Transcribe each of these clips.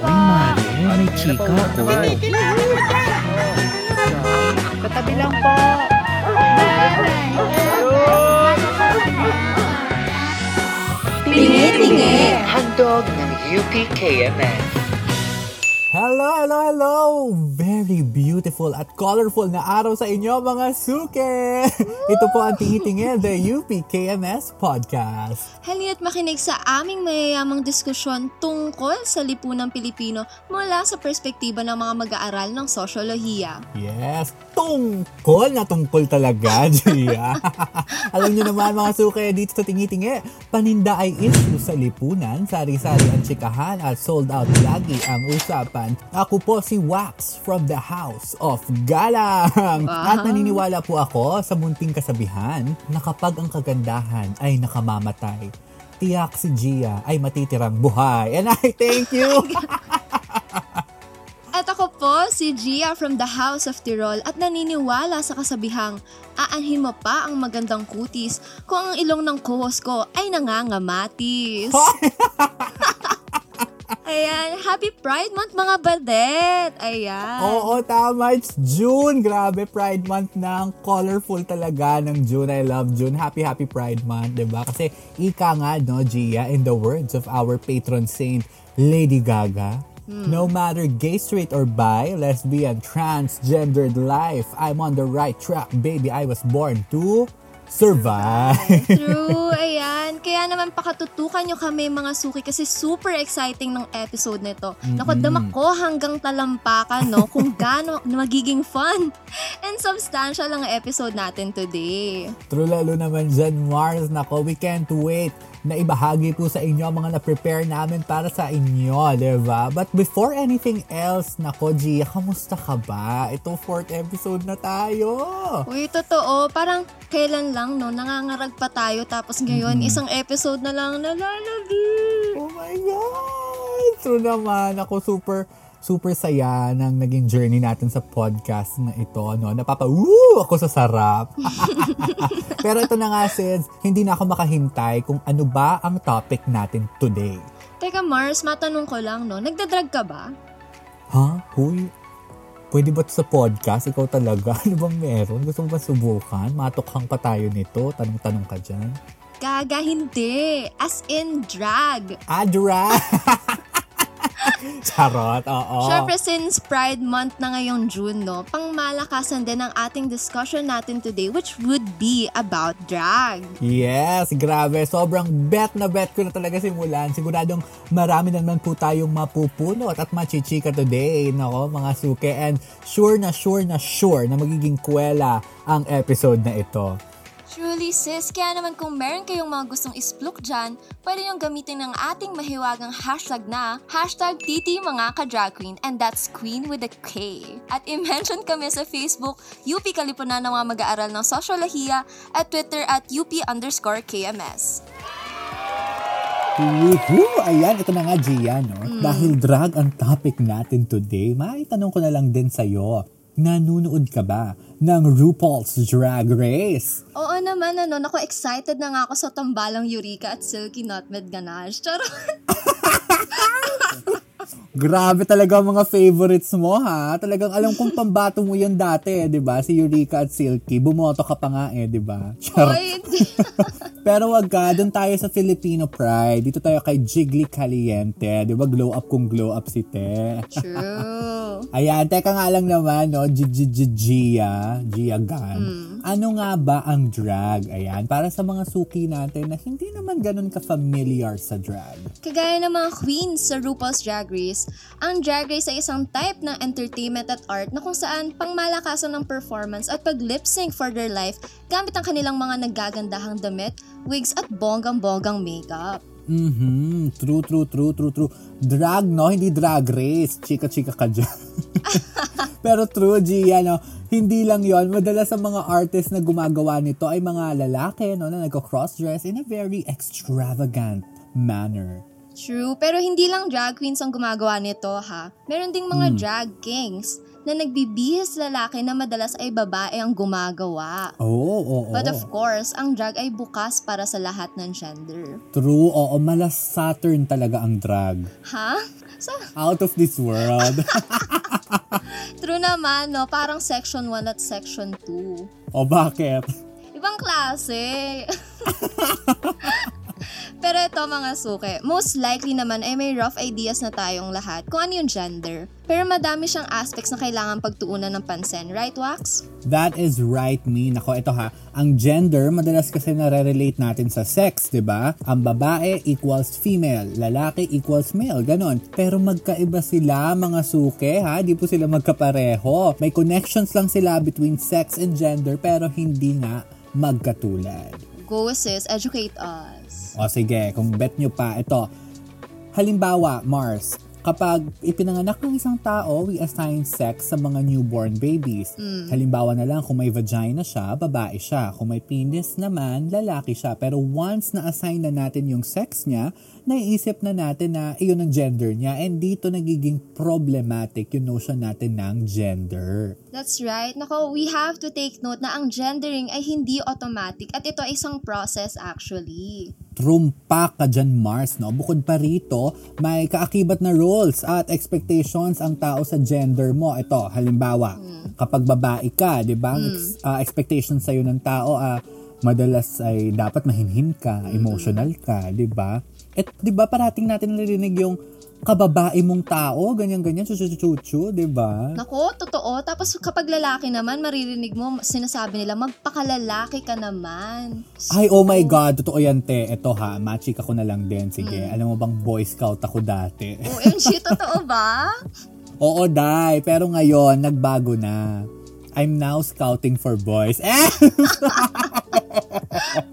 Uy, Mare, may chika ko. Katabi lang po. Tingi-tingi. Handog ng UPKMS. Hello, hello, hello! Very beautiful at colorful na araw sa inyo mga suke! Ito po ang Tingi-Tingi, the UP KMS Podcast. Halina't makinig sa aming mayayamang diskusyon tungkol sa lipunang Pilipino mula sa perspektiba ng mga mag-aaral ng sosyolohiya. Yes, tungkol na tungkol talaga, Gia. Alam niyo naman mga suke, dito sa Tingi-Tingi, paninda ay issue sa lipunan, sari-sari ang tsikahan at sold out lagi ang usapan. Ako po si Wax from the House of Galang. At naniniwala po ako sa munting kasabihan na kapag ang kagandahan ay nakamamatay, tiyak si Gia ay matitirang buhay. And I thank you! At ako po, si Gia from the House of Tirol at naniniwala sa kasabihang aanhin mo pa ang magandang kutis kung ang ilong ng co-host ko ay nangangamatis. Ayan, happy Pride Month mga badet! Ayan. Oo, tama. It's June. Grabe, Pride Month ng colorful talaga ng June. I love June. Happy, happy Pride Month, ba? Kasi ika nga, no, Gia, in the words of our patron saint, Lady Gaga, No matter gay, straight, or bi, lesbian, transgendered life, I'm on the right track, baby. I was born to survive. True, ayan. Kaya naman pakatutukan nyo kami mga suki kasi super exciting ng episode nito. Naku, damak ko hanggang talampakan, no? Kung gaano magiging fun and substantial ang episode natin today. True lalo naman dyan, Mars. Nako, we can't wait na ibahagi po sa inyo ang mga na-prepare namin para sa inyo, di ba? But before anything else, nako, Gia, kamusta ka ba? Ito, fourth episode na tayo. Uy, totoo. Parang kailan lang, no? Nangangarag pa tayo tapos ngayon, isang episode na lang nalalagi. Oh my God! True naman. Ako super super saya ng naging journey natin sa podcast na ito. No? Napapa, woo! Ako sa sarap. Pero ito na nga, sis, hindi na ako makahintay kung ano ba ang topic natin today. Teka, Mars, matanong ko lang, no? Nagdadrag ka ba? Ha? Huy? Pwede ba sa podcast? Ikaw talaga? Ano bang meron? Gusto mo ba subukan? Matukhang pa tayo nito? Tanong-tanong ka dyan. Gaga, hindi. As in drag. Adra! Charot, oo. Siyempre, since Pride Month na ngayong June, no, pangmalakasan din ang ating discussion natin today, which would be about drag. Yes, grabe. Sobrang bet na bet ko na talaga simulan. Siguradong marami na naman po tayong mapupunot at machichika today, nako mga suke. And sure na sure na sure na magiging kwela ang episode na ito. Truly sis, kaya naman kung meron kayong mga gustong ispluk dyan, pwede niyong gamitin ng ating mahiwagang hashtag na hashtag titi mga ka-drag queen and that's queen with a K. At i-mention kami sa Facebook, UP Kalipunan ng mga mag-aaral ng Sosyolohiya at Twitter at UP underscore KMS. Woohoo! Ayan, ito na nga, Gia, no? Dahil drag ang topic natin today, may tanong ko na lang din sa'yo. Nanunood ka ba ng RuPaul's Drag Race? Oo naman, ano, naku, excited na nga ako sa tambalang Eureka at Silky Nutmeg Ganache. Charot! Grabe talaga ang mga favorites mo, ha? Talagang alam kong pambato mo yan dati, di ba? Si Eureka at Silky. Bumoto ka pa nga eh, di ba? Pero wag ka, doon tayo sa Filipino Pride. Dito tayo kay Jiggly Caliente. Di ba? Glow up kung glow up si Te. true. Ayan, teka nga lang naman, no? Gia, Gia Gan. Ano nga ba ang drag? Ayan, para sa mga suki natin na hindi naman ganun ka-familiar sa drag. Kagaya ng mga queens sa RuPaul's Drag Race, ang Drag Race ay isang type ng entertainment at art na kung saan pangmalakasan ng performance at pag-lip sync for their life gamit ang kanilang mga naggagandahang damit, wigs at bonggang-bonggang makeup. Mhm, true, true, true, true, true. Drag, no? Hindi drag race. Chika-chika ka dyan. Pero true, Gia, no? Hindi lang yon Madalas sa mga artists na gumagawa nito ay mga lalaki, no? Na nagko-cross-dress in a very extravagant manner. True, pero hindi lang drag queens ang gumagawa nito ha. Meron ding mga drag kings na nagbibihis lalaki na madalas ay babae ang gumagawa. Oo, oo, But of course, ang drag ay bukas para sa lahat ng gender. True, oo, malas Saturn talaga ang drag. Ha? Sa Out of this world. true naman, no? Parang section 1 at section 2. o bakit? Ibang klase. Pero ito mga suke, most likely naman ay may rough ideas na tayong lahat kung ano yung gender. Pero madami siyang aspects na kailangan pagtuunan ng pansin, right Wax? That is right, me. Nako, ito ha. Ang gender, madalas kasi nare-relate natin sa sex, di ba? Ang babae equals female, lalaki equals male, ganon. Pero magkaiba sila, mga suke, ha? Di po sila magkapareho. May connections lang sila between sex and gender, pero hindi nga magkatulad. Go sis, educate us. O sige, kung bet nyo pa, ito. Halimbawa, Mars, kapag ipinanganak ng isang tao, we assign sex sa mga newborn babies. Halimbawa na lang, kung may vagina siya, babae siya. Kung may penis naman, lalaki siya. Pero once na-assign na natin yung sex niya, naiisip na natin na iyon ang gender niya. And dito nagiging problematic yung notion natin ng gender. That's right. Nako, we have to take note na ang gendering ay hindi automatic at ito ay isang process actually. trumpa ka dyan, Mars, no? Bukod pa rito, may kaakibat na roles at expectations ang tao sa gender mo. Ito, halimbawa, kapag babae ka, di ba? Ang ex- ah, expectations sa'yo ng tao, ah, madalas ay dapat mahinhin ka, emotional ka, di ba? At di ba parating natin narinig yung kababae mong tao, ganyan-ganyan, chuchu-chuchu, di ba? Nako, totoo. Tapos kapag lalaki naman, maririnig mo, sinasabi nila, magpakalalaki ka naman. Ay, oh my God, totoo yan, te. Ito ha, machika ko na lang din. Sige, Mm. alam mo bang Boy Scout ako dati? OMG, totoo ba? Oo, dai. Pero ngayon, nagbago na. I'm now scouting for boys. Eh!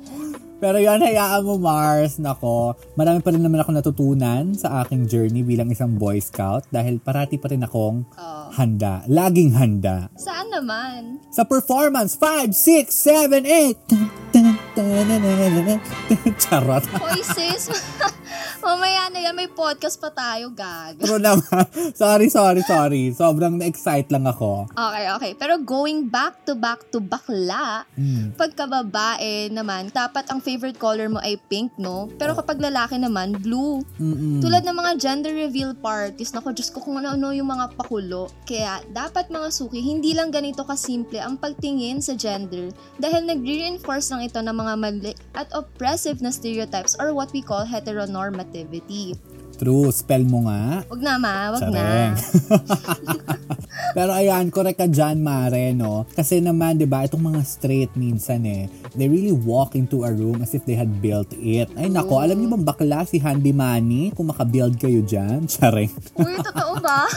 Pero yan, hayaan mo, Mars. Nako, marami pa rin naman ako natutunan sa aking journey bilang isang Boy Scout dahil parati pa rin akong Oh. handa. Laging handa. Saan naman? Sa performance, 5, 6, 7, 8. Charot. Hoy sis, mamaya na yan, may podcast pa tayo, gag. Pero naman, sorry, sorry, sorry. Sobrang na-excite lang ako. Okay, okay. Pero going back to back to bakla, Hmm. pagkababae naman, dapat ang favorite color mo ay pink, no? Pero kapag lalaki naman, blue. Mm-mm. Tulad ng mga gender reveal parties, nako, Diyos ko kung ano-ano yung mga pakulo. Kaya, dapat mga suki, hindi lang ganito kasimple ang pagtingin sa gender dahil nag-reinforce lang ito ng mga mali at oppressive na stereotypes or what we call heteronormativity. True, spell mo nga. Wag na ma, wag Sareng. na. Pero ayan, correct ka dyan, Mare, no? Kasi naman, di ba, itong mga straight minsan eh, they really walk into a room as if they had built it. Ay nako, alam niyo bang bakla si Handy Manny? Kung makabuild kayo dyan, chareng. Uy, totoo ba?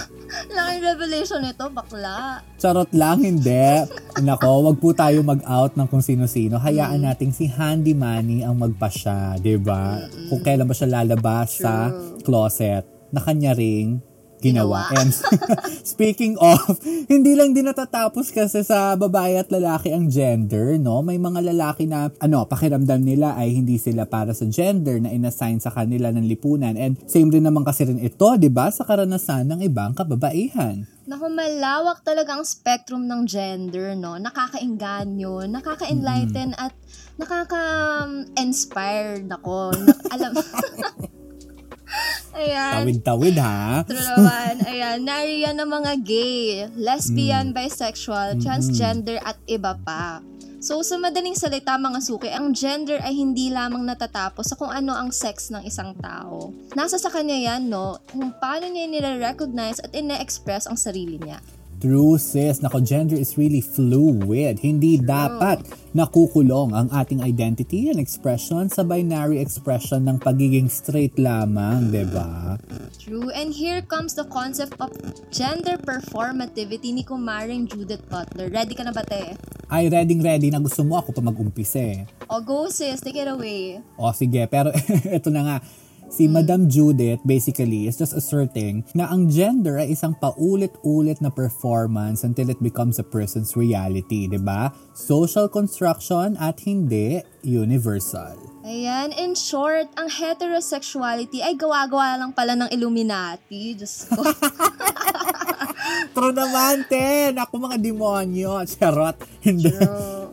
Laking revelation nito, bakla. Charot lang, hindi. Nako, wag po tayo mag-out ng kung sino-sino. Hayaan nating si Handy Manny ang magpasya, di ba? Kung kailan ba siya lalabas sa closet na kanya ring ginawa. Ginawa. And speaking of, hindi lang din natatapos kasi sa babae at lalaki ang gender, no? May mga lalaki na, ano, pakiramdam nila ay hindi sila para sa gender na inassign sa kanila ng lipunan. And same din naman kasi rin ito, di ba? Sa karanasan ng ibang kababaihan. Naku, malawak talaga ang spectrum ng gender, no? Nakaka-engganyo, nakaka-enlighten at nakaka-inspire. Nako, na- alam... Ayan. Tawid-tawid, ha? True naman. Ayan, nariyan ng mga gay, lesbian, bisexual, transgender, at iba pa. So, sa madaling salita mga suki, ang gender ay hindi lamang natatapos sa kung ano ang sex ng isang tao. Nasa sa kanya yan, no? Kung paano niya nire-recognize at ine-express ang sarili niya. True sis, nako gender is really fluid. Hindi dapat nakukulong ang ating identity and expression sa binary expression ng pagiging straight lamang, ba? True. And here comes the concept of gender performativity ni kumaring Judith Butler. Ready ka na ba, te? Ay, ready ready na gusto mo ako pa mag-umpisa eh. O, go sis, take it away. O sige, pero ito na nga. Si Madam Judith basically is just asserting na ang gender ay isang paulit-ulit na performance until it becomes a person's reality, 'di ba? Social construction at hindi universal. Ayan, in short, ang heterosexuality ay gawa-gawa lang pala ng Illuminati. Diyos ko. true naman, ten. Ako mga demonyo. Charot. Hindi.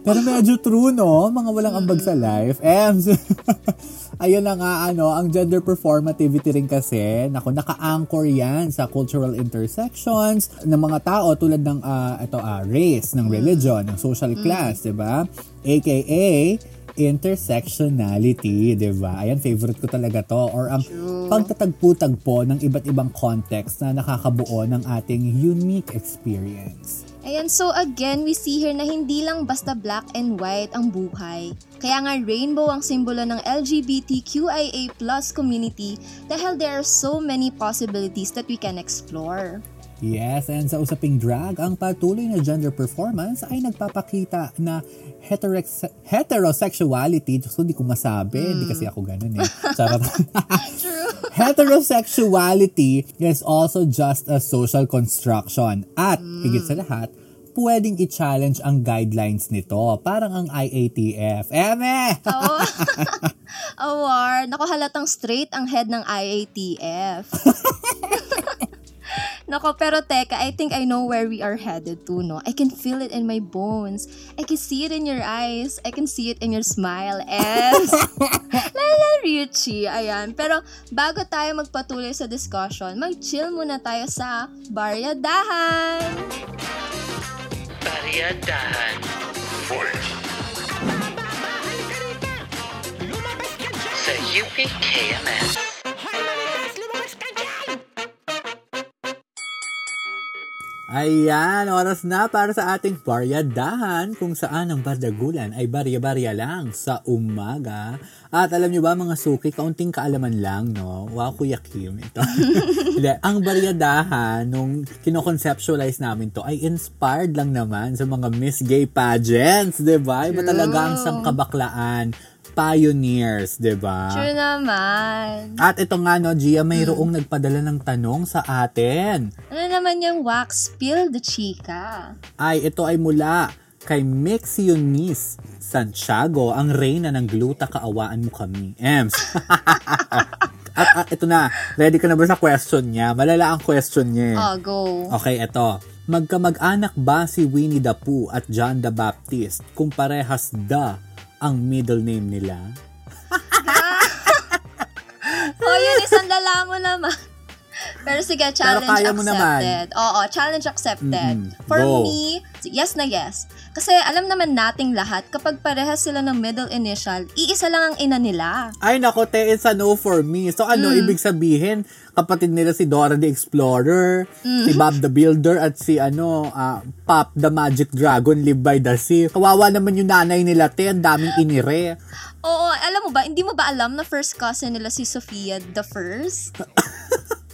Pero medyo true, no? Mga walang ambag sa life. Ems. Ayun na nga, ano, ang gender performativity rin kasi, naku, naka-anchor yan sa cultural intersections ng mga tao tulad ng, ah, ito, ah, race, ng religion, ng social class, di ba? AKA, intersectionality, di ba? Ayan, favorite ko talaga to. Or ang pagtatagpo-tagpo ng iba't ibang context na nakakabuo ng ating unique experience. Ayan, so again, we see here na hindi lang basta black and white ang buhay. Kaya nga rainbow ang simbolo ng LGBTQIA plus community dahil there are so many possibilities that we can explore. Yes, and sa usaping drag, ang patuloy na gender performance ay nagpapakita na heterex- heterosexuality, so hindi ko masabi, hindi kasi ako ganun eh. Charot. heterosexuality is also just a social construction at, higit sa lahat, pwedeng i-challenge ang guidelines nito. Parang ang IATF. Eme! Oo. Award. Naku, halatang straight ang head ng IATF. Nako, pero teka, I think I know where we are headed to, no? I can feel it in my bones. I can see it in your eyes. I can see it in your smile. Es! Lala Richie. Ayan. Pero bago tayo magpatuloy sa discussion, mag-chill muna tayo sa Baryadahan. Baryadahan. Sa UPKMS. Ayan, oras na para sa ating baryadahan kung saan ang bardagulan ay barya-barya lang sa umaga. At alam nyo ba mga suki, kaunting kaalaman lang, no? Wow, Kuya Kim, ito. Ang baryadahan, nung kinoconceptualize namin to, ay inspired lang naman sa mga Miss Gay pageants, di ba? Iba talaga ang sangkabaklaan pioneers, 'di ba? True naman. At ito nga no, Gia, mayroong nagpadala ng tanong sa atin. Ano naman yung wax spill the chica? Ay, ito ay mula kay Mix Eunice Santiago, ang reyna ng gluta kaawaan mo kami. Ems. at, at ito na, ready ka na ba sa question niya? Malala ang question niya. Oh, go. Okay, ito. Magkamag-anak ba si Winnie the Pooh at John the Baptist kung parehas the ang middle name nila? Oh, yun, isang lala mo naman. Pero sige, challenge kaya mo naman. accepted. Oo, challenge accepted. Mm-mm. For Go. me, yes na yes. Kasi alam naman nating lahat, kapag parehas sila ng middle initial, iisa lang ang ina nila. Ay, nako, te, it's a no for me. So, ano, Mm. ibig sabihin, kapatid nila si Dora the Explorer, Mm. si Bob the Builder, at si, ano, ah, Pop the Magic Dragon, Live by the Sea. Kawawa naman yung nanay nila, te, ang daming inire. Oo, alam mo ba, hindi mo ba alam na first cousin nila si Sofia the first?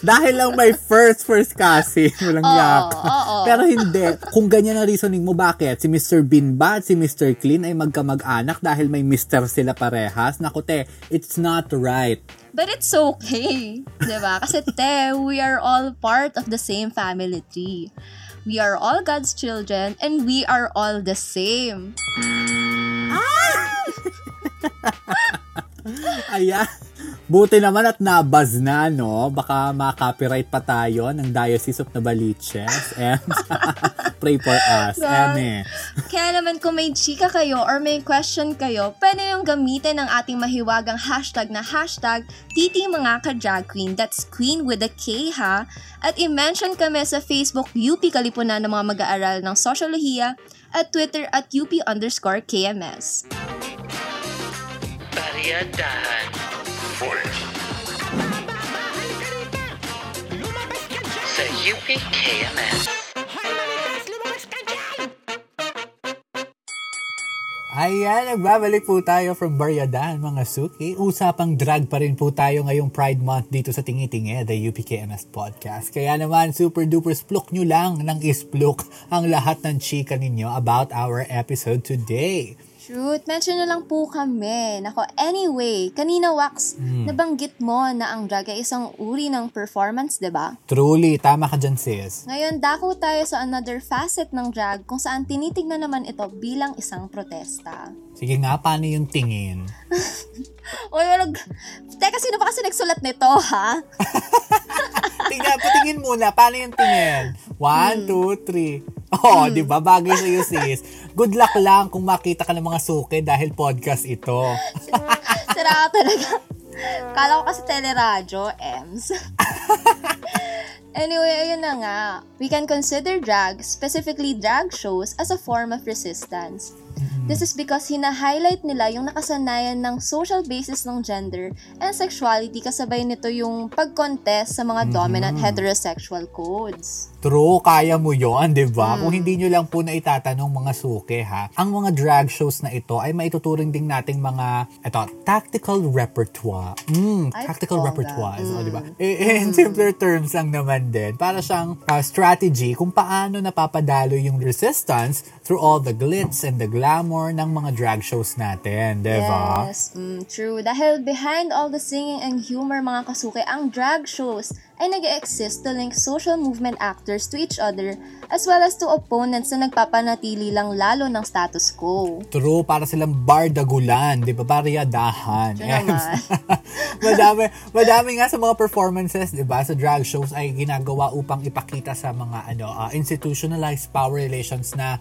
Dahil lang may first, first kasi. Walang Oo, yak. oo. Pero hindi. Kung ganyan ang reasoning mo, bakit? Si Mr. Bean ba at si Mr. Clean ay magkamag-anak dahil may Mr. sila parehas? Naku, te, it's not right. But it's okay. 'di ba? Kasi te, we are all part of the same family tree. We are all God's children and we are all the same. Ayan. Buti naman at nabaz na, no? Baka ma-copyright pa tayo ng Diocese of Novaliches. And pray for us. Eme. Kaya naman kung may chika kayo or may question kayo, pwede yung gamitin ang ating mahiwagang hashtag na hashtag Titi Mga Ka Drag Queen. That's Queen with a K ha. At i-mention kami sa Facebook UP Kalipunan ng mga mag-aaral ng Sosyolohiya at Twitter at UP underscore KMS. Baryadahan. Sa UPKMS. Ayan, nagbabalik po tayo from Baryadan, mga suki. Usapang drag pa rin po tayo ngayong Pride Month dito sa Tingi-Tingi, the UPKMS podcast. Kaya naman, super duper splok nyo lang ng isplok ang lahat ng chika ninyo about our episode today. Shoot, mention na lang po kami. Nako, anyway, kanina Wax, nabanggit mo na ang drag ay isang uri ng performance, 'di ba? Truly, tama ka dyan sis. Ngayon, dako tayo sa another facet ng drag kung saan tinitignan naman ito bilang isang protesta. Sige nga, paano yung tingin? Uy, walag... Teka, sino ba kasi nagsulat nito, ha? Tingnan, patingin muna, paano yung tingin? One, two, three. Oh, di ba? Bagay sa'yo, sis. Good luck lang kung makita ka ng mga suke dahil podcast ito. Sira ka talaga. Kala ko kasi teleradyo, Ems. anyway, ayun na nga. We can consider drag, specifically drag shows, as a form of resistance. This is because hina-highlight nila yung nakasanayan ng social basis ng gender and sexuality kasabay nito yung pag-contest sa mga dominant heterosexual codes. True, kaya mo yon, di ba? Kung hindi nyo lang po na itatanong mga suke, ha? Ang mga drag shows na ito ay maituturing din nating mga, ito, tactical repertoire. Mm, Ay, tactical repertoire. So, di ba? Eh, In simpler terms lang naman din. Para siyang uh, strategy kung paano napapadalo yung resistance through all the glitz and the glamour ng mga drag shows natin, di ba? Yes, mm, true. Dahil behind all the singing and humor mga kasuke, ang drag shows ay nag exist to link social movement actors to each other as well as to opponents na nagpapanatili lang lalo ng status quo. True, para silang bardagulan, di ba? Naman. madami, madami nga sa mga performances, di ba? Sa drag shows ay ginagawa upang ipakita sa mga ano uh, institutionalized power relations na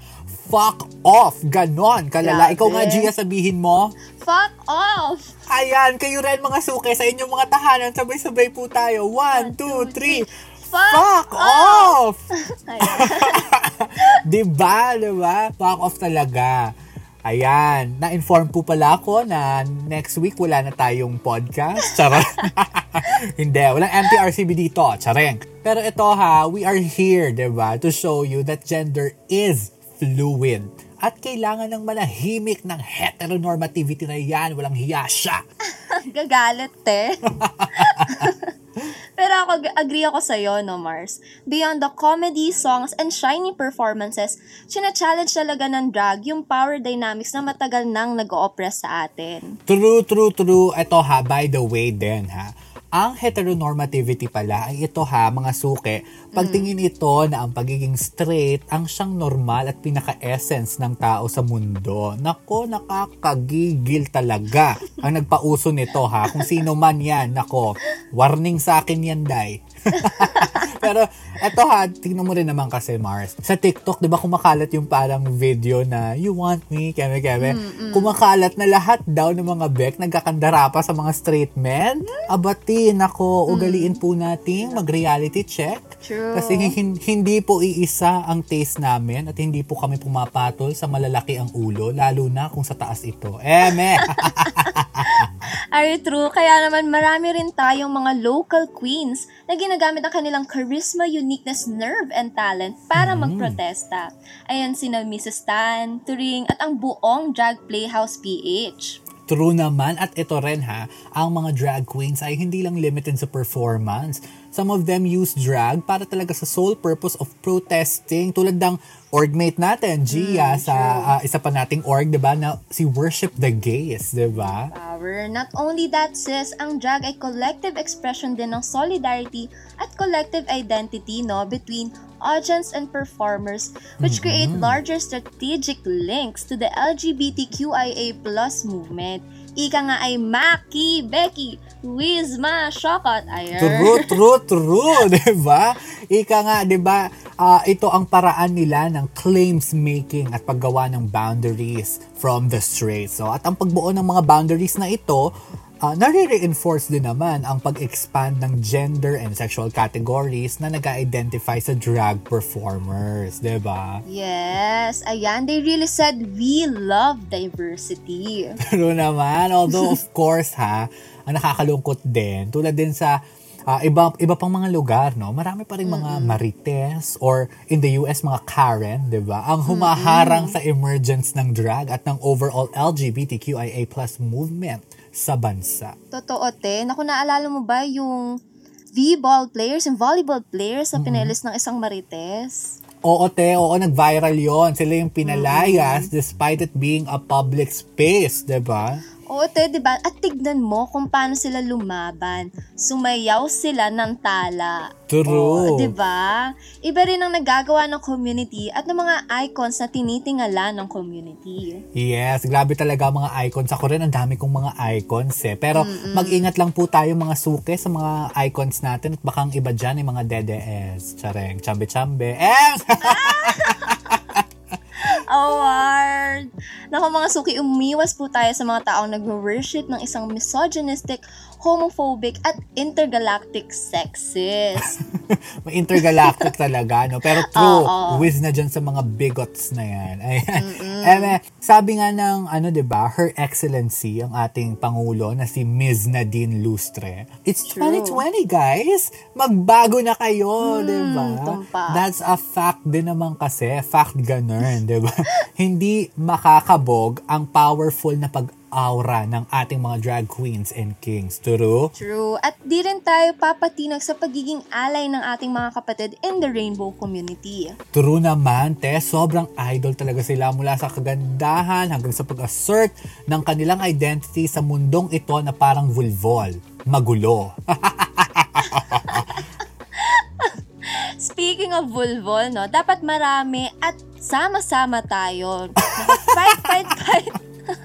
fuck off, ganon, kalala. Grabe. Ikaw nga, Gia, sabihin mo, Fuck off! ayan, kayo rin mga suke sa inyong mga tahanan, sabay-sabay po tayo. One, two, three. Fuck, Fuck off! Ayan. di ba? Di ba? Fuck off talaga. Ayan, na-inform po pala ako na next week wala na tayong podcast. Charot. Hindi, walang MTRCB dito. Chareng. Pero ito ha, we are here, di ba, to show you that gender is fluid. At kailangan ng manahimik ng heteronormativity na yan. Walang hiya siya. Gagalit, te. Pero ako, agree ako sa'yo, no, Mars. Beyond the comedy, songs, and shiny performances, china-challenge talaga ng drag yung power dynamics na matagal nang nag-o-oppress sa atin. True, true, true. Ito ha, by the way din ha. Ang heteronormativity pala ay ito ha, mga suke. Pagtingin ito na ang pagiging straight ang siyang normal at pinaka-essence ng tao sa mundo. Nako, nakakagigil talaga ang nagpauso nito ha. Kung sino man yan, nako, warning sa akin yan, day. Pero eto ha, tingnan mo rin naman kasi Mars. Sa TikTok, 'di ba kumakalat yung parang video na you want me, keme keme. Kumakalat na lahat daw ng mga bek nagkakandara pa sa mga straight men. Abatin ako, ugaliin po natin mag-reality check. True. Kasi hin- hindi po iisa ang taste namin at hindi po kami pumapatol sa malalaki ang ulo, lalo na kung sa taas ito. Eme! Are true? Kaya naman marami rin tayong mga local queens na ginagamit ang kanilang charisma, uniqueness, nerve, and talent para magprotesta. Ayan sina Mrs. Tan, Turing, at ang buong Drag Playhouse PH. True naman at ito rin ha, ang mga drag queens ay hindi lang limited sa performance. Some of them use drag para talaga sa sole purpose of protesting tulad ng orgmate natin, Gia, sa ah, isa pa nating org, 'di ba, na si Worship the Gays, 'di ba? Power. Not only that, sis, ang drag ay collective expression din ng solidarity at collective identity no between audience and performers which create larger strategic links to the LGBTQIA plus movement. Ika nga ay Maki, Becky, Wizma, Shokot, ayer. True, true, true, 'di ba? Ika nga, 'di ba? ah, ito ang paraan nila ng claims making at paggawa ng boundaries from the straight. So, at ang pagbuo ng mga boundaries na ito, uh, nare-reinforce din naman ang pag-expand ng gender and sexual categories na nag-identify sa drag performers, 'di ba? Yes, ayan, they really said we love diversity. Pero naman, although of course ha, ang nakakalungkot din, tulad din sa ah, iba iba pang mga lugar, no? Marami pa rin mga marites or in the US mga Karen, 'di ba? Ang humaharang sa emergence ng drag at ng overall LGBTQIA+ movement sa bansa. Totoo, te. Naku, naalala mo ba yung V-ball players, yung volleyball players na pinalis ng isang marites? Oo, te, oo, nag-viral yon Sila yung pinalayas despite it being a public space, 'di ba? Oo, te, di ba? At tignan mo kung paano sila lumaban. Sumayaw sila ng tala. True. Oo, di ba? Iba rin ang nagagawa ng community at ng mga icons na tinitingala ng community. Yes, grabe talaga mga icons. Ako rin, ang dami kong mga icons eh. Pero mag-ingat lang po tayo mga suke sa mga icons natin at baka ang iba dyan ay mga DDS. Tsareng, chambe-chambe. Eh! Award! Naku mga suki, umiwas po tayo sa mga taong nag-worship ng isang misogynistic, homophobic, at intergalactic sexist. May intergalactic talaga, no? Pero true, Oo. whiz na dyan sa mga bigots na yan. Ayan. Eme, sabi nga ng, ano, ba Her Excellency, ang ating Pangulo, na si Ms. Nadine Lustre. It's True. 2020, guys! Magbago na kayo, 'di ba tumpak. That's a fact din naman kasi. Fact ganun, ba Hindi makakabog ang powerful na pag-aura ng ating mga drag queens and kings. True? True. At di rin tayo papatinag sa pagiging alay ng ating mga kapatid in the rainbow community. True naman, te. Sobrang idol talaga sila mula sa kagandahan hanggang sa pag-assert ng kanilang identity sa mundong ito na parang vulvol. Magulo. Speaking of vulvol, no, dapat marami at sama-sama tayo. Fight, fight, fight.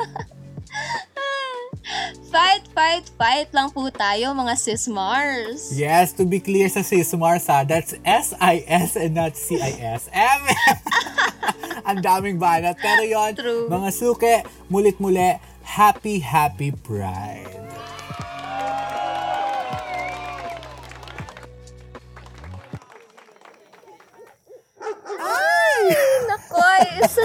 fight, fight, fight lang po tayo, mga sis Mars. yes, to be clear sa Sismar sa, that's S-I-S and not C-I-S. M. Ang daming banat. Pero yon, True. mga suke, mulit-muli, happy, happy pride. Nako,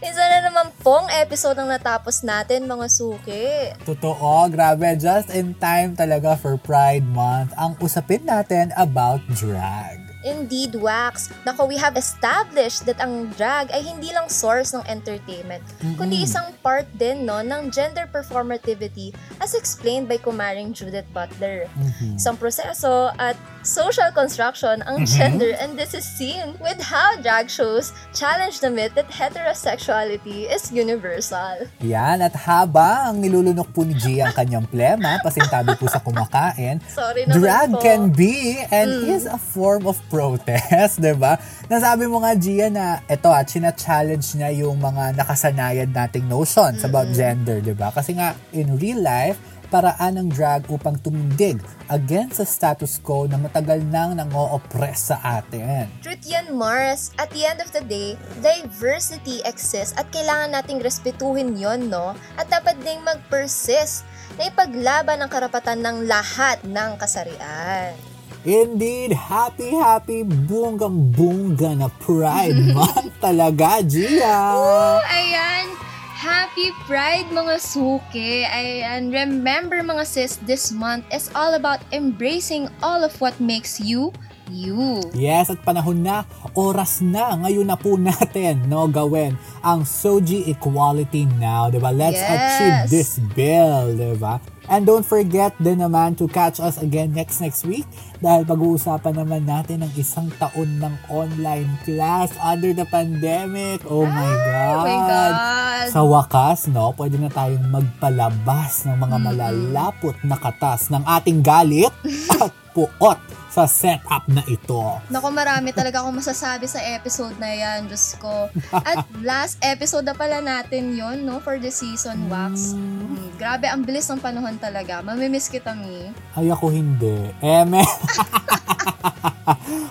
isa. na naman pong episode ang natapos natin, mga suki. Totoo, grabe. Just in time talaga for Pride Month ang usapin natin about drag. Indeed, Wax. Nako, we have established that ang drag ay hindi lang source ng entertainment, kundi isang part din no, ng gender performativity as explained by kumaring Judith Butler. Mhm. Isang proseso at social construction ang gender and this is seen with how drag shows challenge the myth that heterosexuality is universal. Yan, at habang nilulunok po ni Gia ang kanyang plema, pasintabi po sa kumakain, Sorry naman drag po. can be and is a form of protest, 'di ba? Nasabi mo nga Gia na ito at china-challenge niya yung mga nakasanayan nating notions about gender, 'di ba? Kasi nga in real life, paraan ng drag upang tumindig against sa status quo na matagal nang nang-o-oppress sa atin. Truth yan, Mars. At the end of the day, diversity exists at kailangan nating respetuhin yon, no? At dapat ding mag-persist na ipaglaban ang karapatan ng lahat ng kasarian. Indeed, happy, happy, bunggang-bungga na Pride Month talaga, Gia! Ayan! Happy Pride mga suki! Ayan, remember mga sis, this month is all about embracing all of what makes you, you. Yes, at panahon na, oras na, ngayon na po natin, no, gawin ang Soji Equality Now, di ba? Let's Yes. achieve this bill, di ba? And don't forget din naman to catch us again next next week dahil pag-uusapan naman natin ang isang taon ng online class under the pandemic. Oh my God! Oh my God! Sa wakas, no, pwede na tayong magpalabas ng mga malalapot na katas ng ating galit at puot sa setup na ito. Naku, marami talaga akong masasabi sa episode na yan, Diyos ko. At last episode na pala natin yon no, for the season, Wax. Mm, grabe, ang bilis ng panahon talaga. Mamimiss kita, Mi. Ay ako hindi. Eme.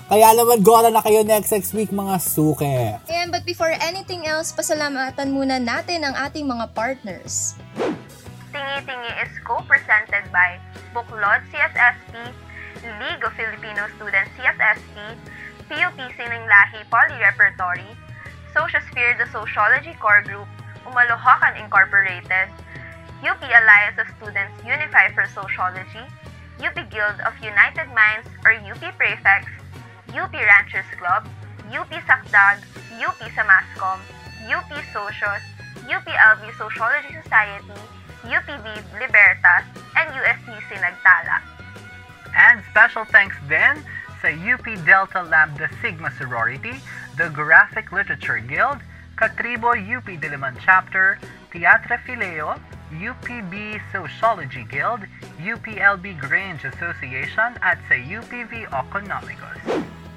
Kaya naman gora na kayo next next week mga suke. Ayan, but before anything else, pasalamatan muna natin ang ating mga partners. Tingi-Tingi is co-presented by Buklod CSSP, League of Filipino Students CSSP, PUP Sining Lahi Poly Repertory, Sociosphere The Sociology Core Group, Umalohakan Incorporated, UP Alliance of Students Unify for Sociology, UP Guild of United Minds or UP Prefects, UP Ranchers Club, UP Sakdag, UP Samascom, UP Socios, UP LV Sociology Society, UP Viv Libertas, and USC Sinagtala. And special thanks then sa UP Delta Lambda Sigma Sorority, the Graphic Literature Guild, Katribo UP Diliman Chapter, Teatro Fileo, UPB Sociology Guild, UPLB Grange Association at sa UPV Economicus.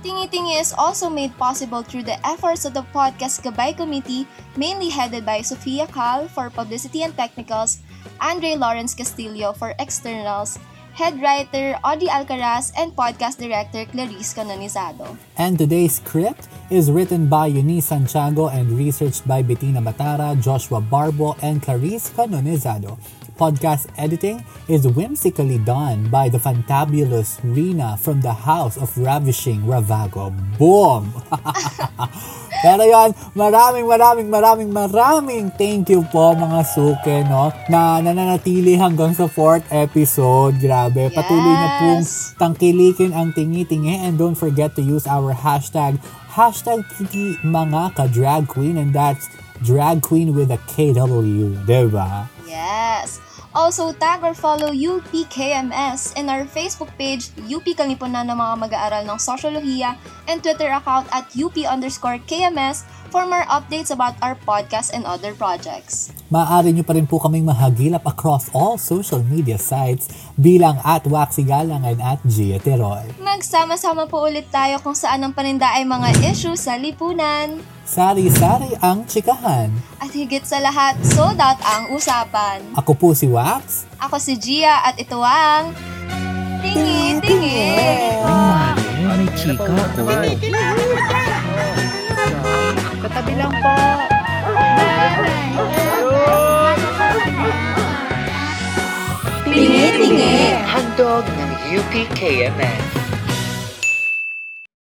Tingi-Tingi is also made possible through the efforts of the Podcast Gabay Committee, mainly headed by Sofia Cal for Publicity and Technicals, Andre Lawrence Castillo for Externals, Head Writer Audie Alcaraz, and Podcast Director Clarice Canonizado. And today's script is written by Eunice Santiago and researched by Bettina Matara, Joshua Barbo, and Clarice Canonizado. Podcast editing is whimsically done by the fantabulous Rina from the House of Ravishing Ravago. Boom! Pero yon, maraming maraming maraming maraming thank you po mga suke, no? Na nananatili hanggang sa fourth episode. Grabe. Patuloy na pong Yes. tangkilikin ang tingi-tingi and don't forget to use our hashtag hashtag Kiki mga ka-drag queen and that's drag queen with a KW, diba? Yes! Also, tag or follow UPKMS in our Facebook page, UP Kalipunan ng mga mag-aaral ng Sosyolohiya, and Twitter account at UP underscore KMS for more updates about our podcast and other projects. Maaari nyo pa rin po kaming mahagilap across all social media sites bilang at Waxy Galang and at Gia Teroy. Magsama-sama po ulit tayo kung saan ang paninda ay mga issues sa lipunan. Sari-sari ang chikahan. At higit sa lahat, sold out ang usapan. Ako po si Wax. Ako si Gia at ito ang... Tingi-tingi! May chika ko. Katabi lang po. Tingi-tingi! Handog ng UPKMS.